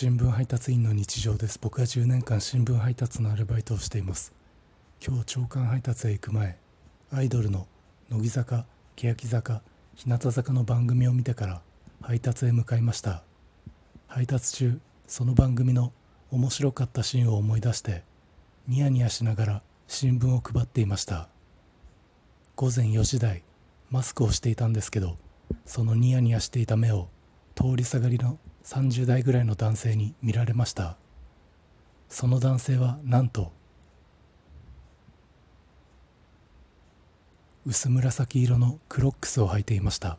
新聞配達員の日常です。僕は10年間新聞配達のアルバイトをしています。今日朝刊配達へ行く前アイドルの乃木坂欅坂日向坂の番組を見てから配達へ向かいました。配達中その番組の面白かったシーンを思い出してニヤニヤしながら新聞を配っていました。午前4時台マスクをしていたんですけどそのニヤニヤしていた目を通りすがりの30代ぐらいの男性に見られました。その男性はなんと薄紫色のクロックスを履いていました。